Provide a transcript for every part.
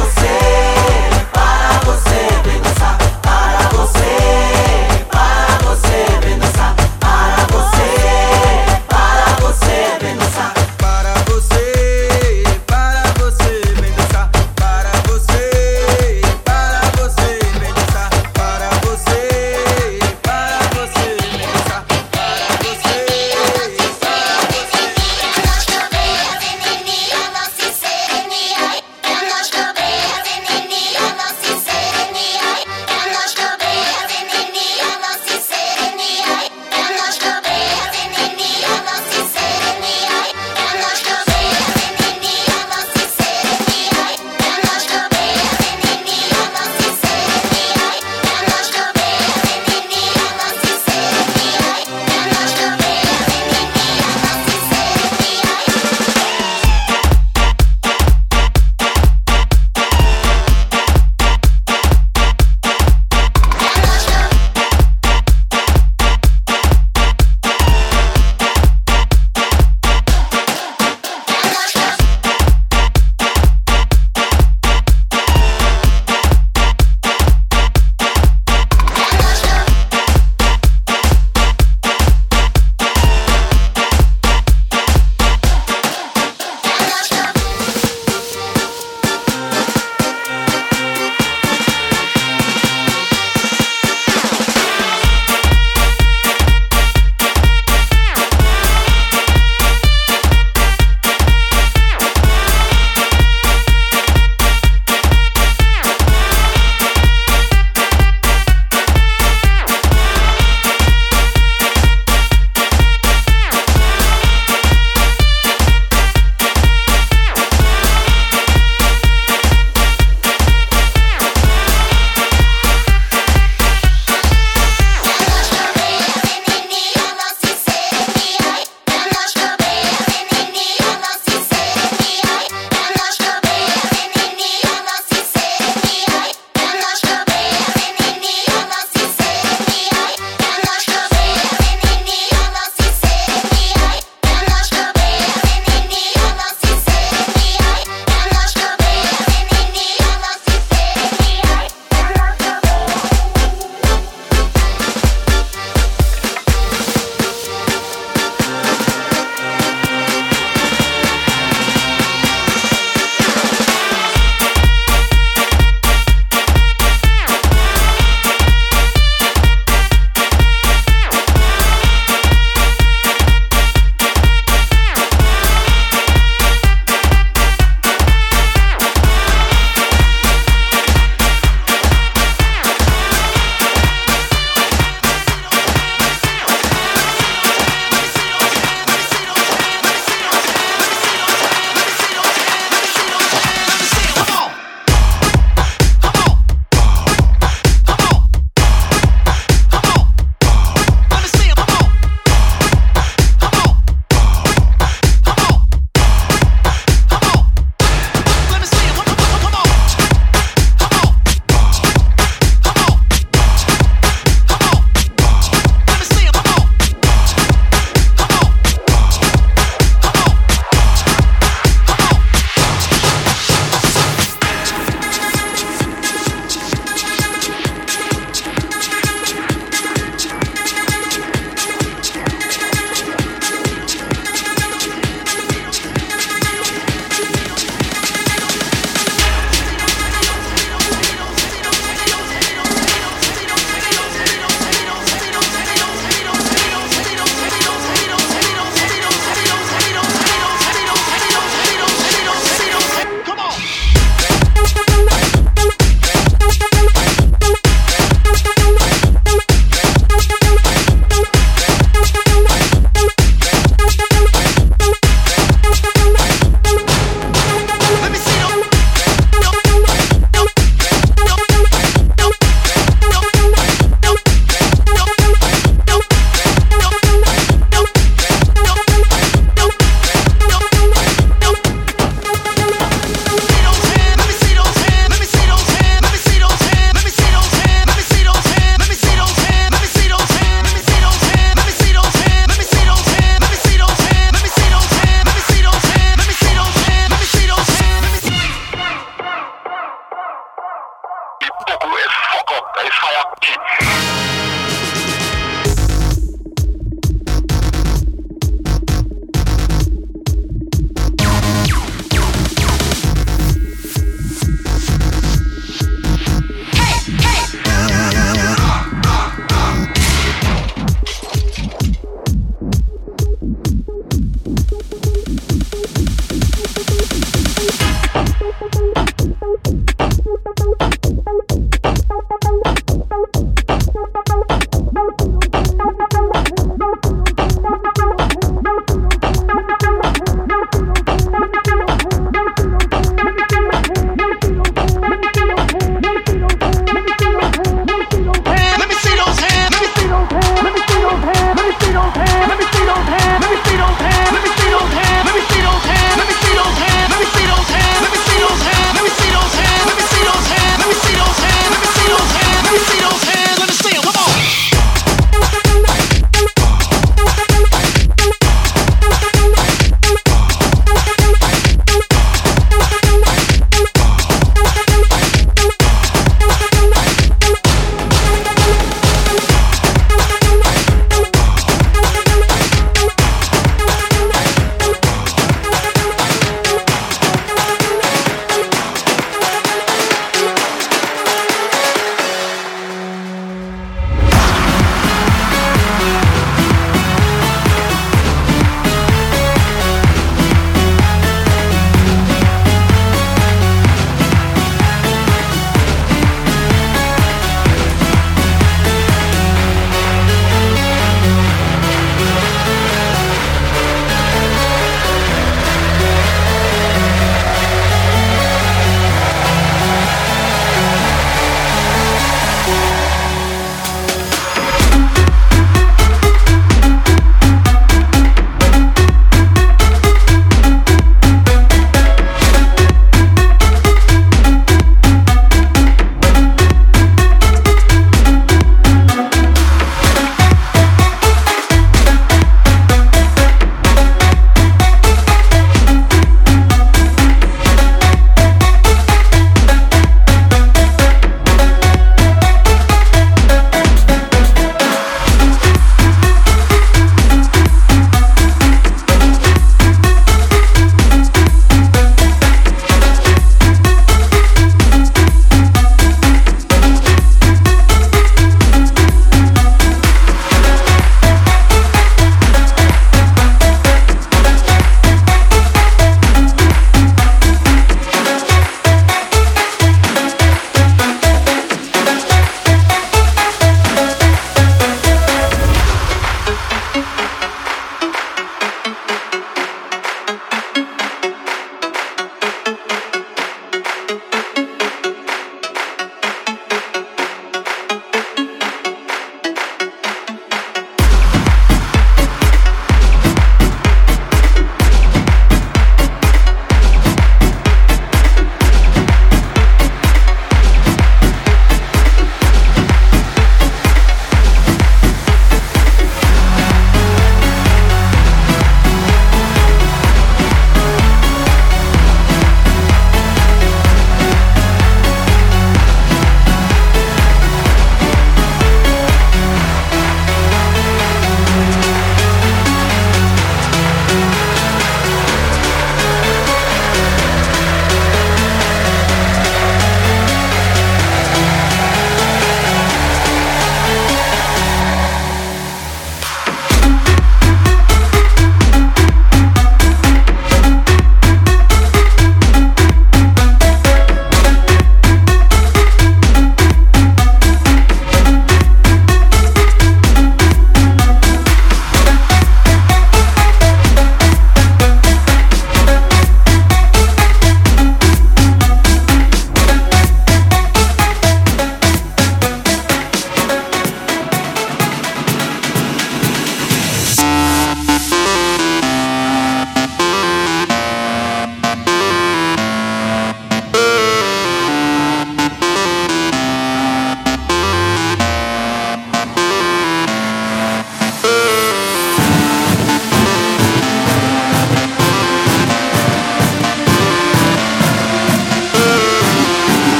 Para você, para você, vem dançar. Para você, para você, vem dançar. Para você, para você, vem dançar. Para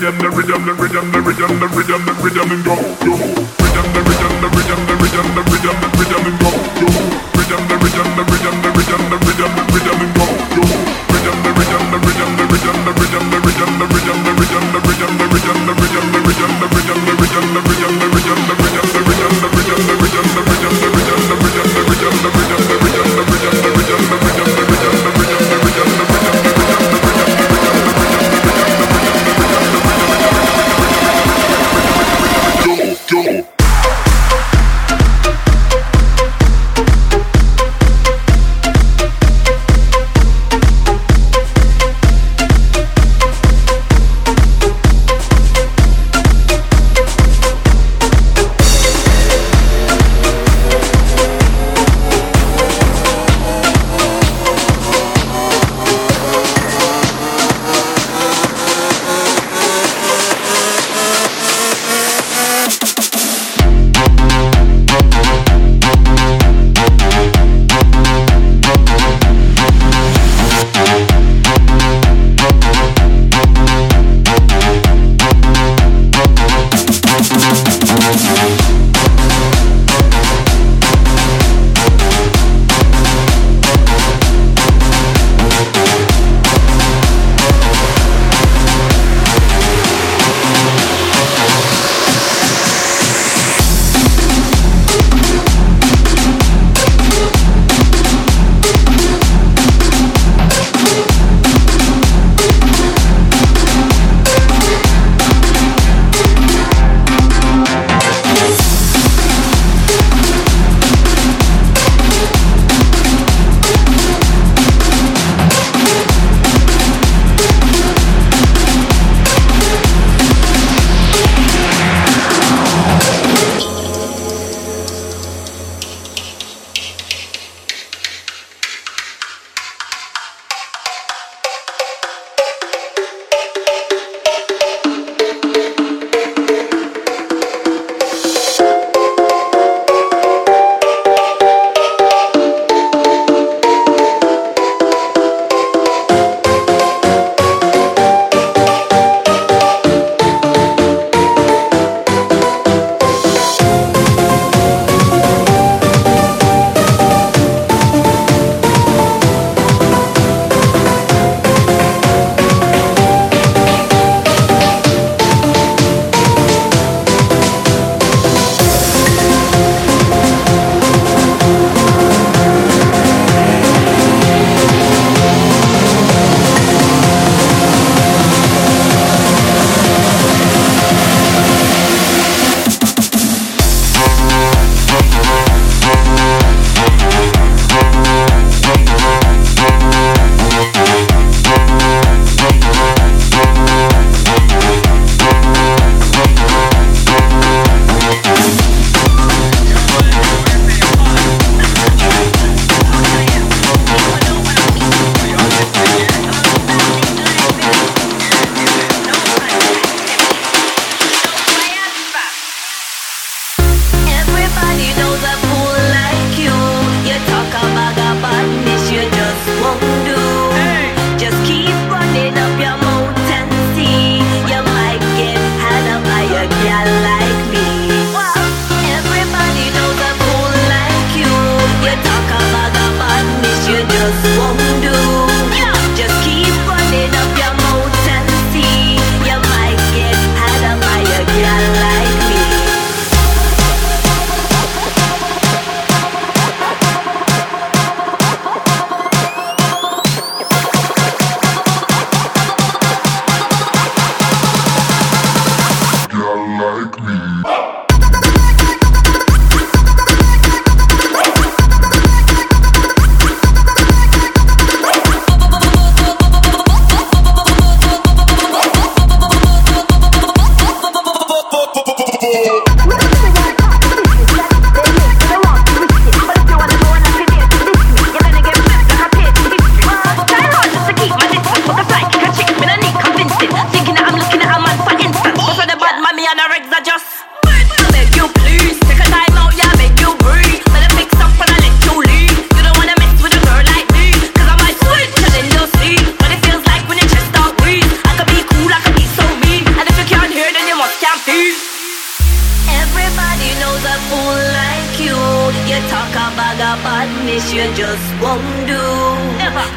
rhythm, the rhythm, the rhythm, the rhythm, the rhythm, and go.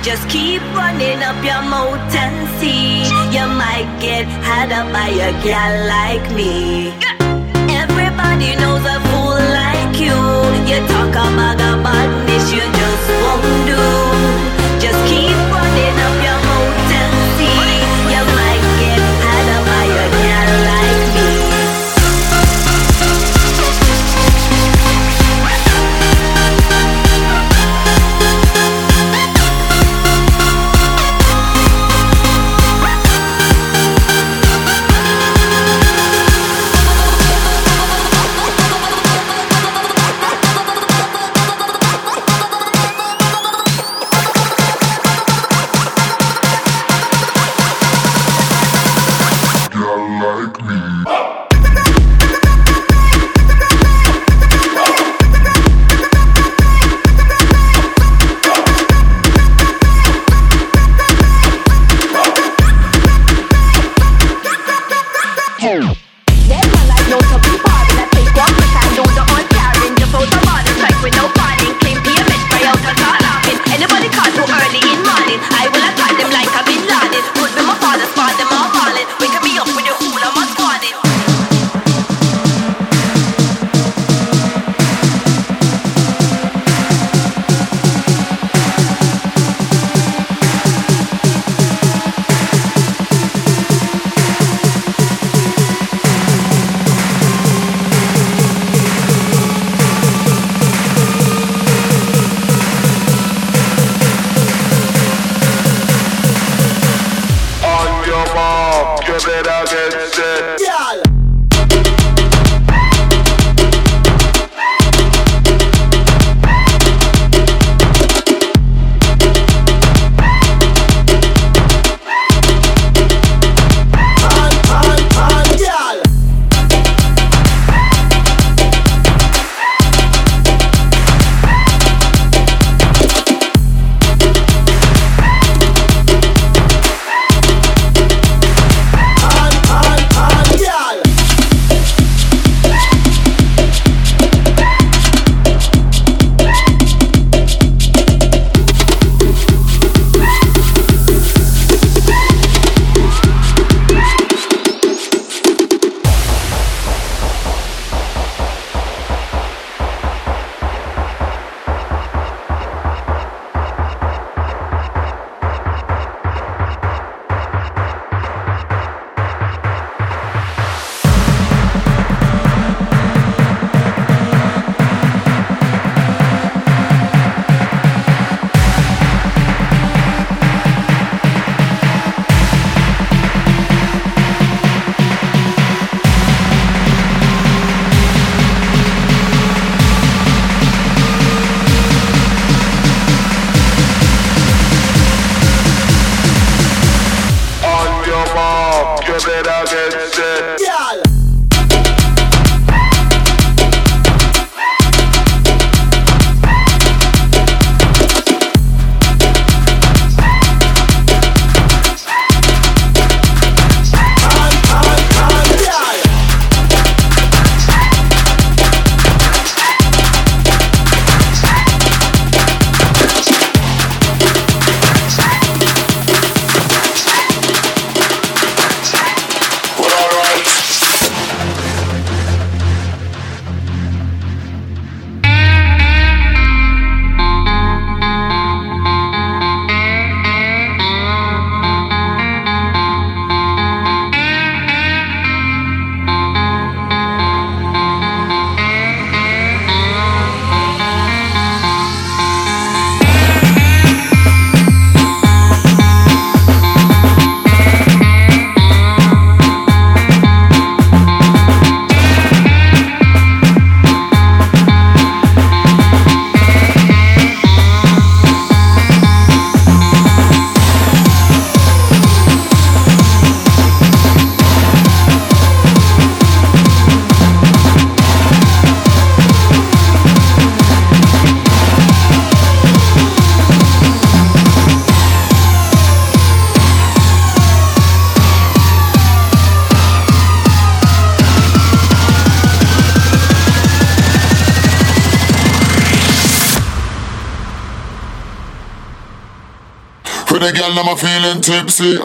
Just keep running up your mouth and see. You might get had up by a gal like me. Everybody knows a fool like you. You talk about a badness you just won't do. tipsy.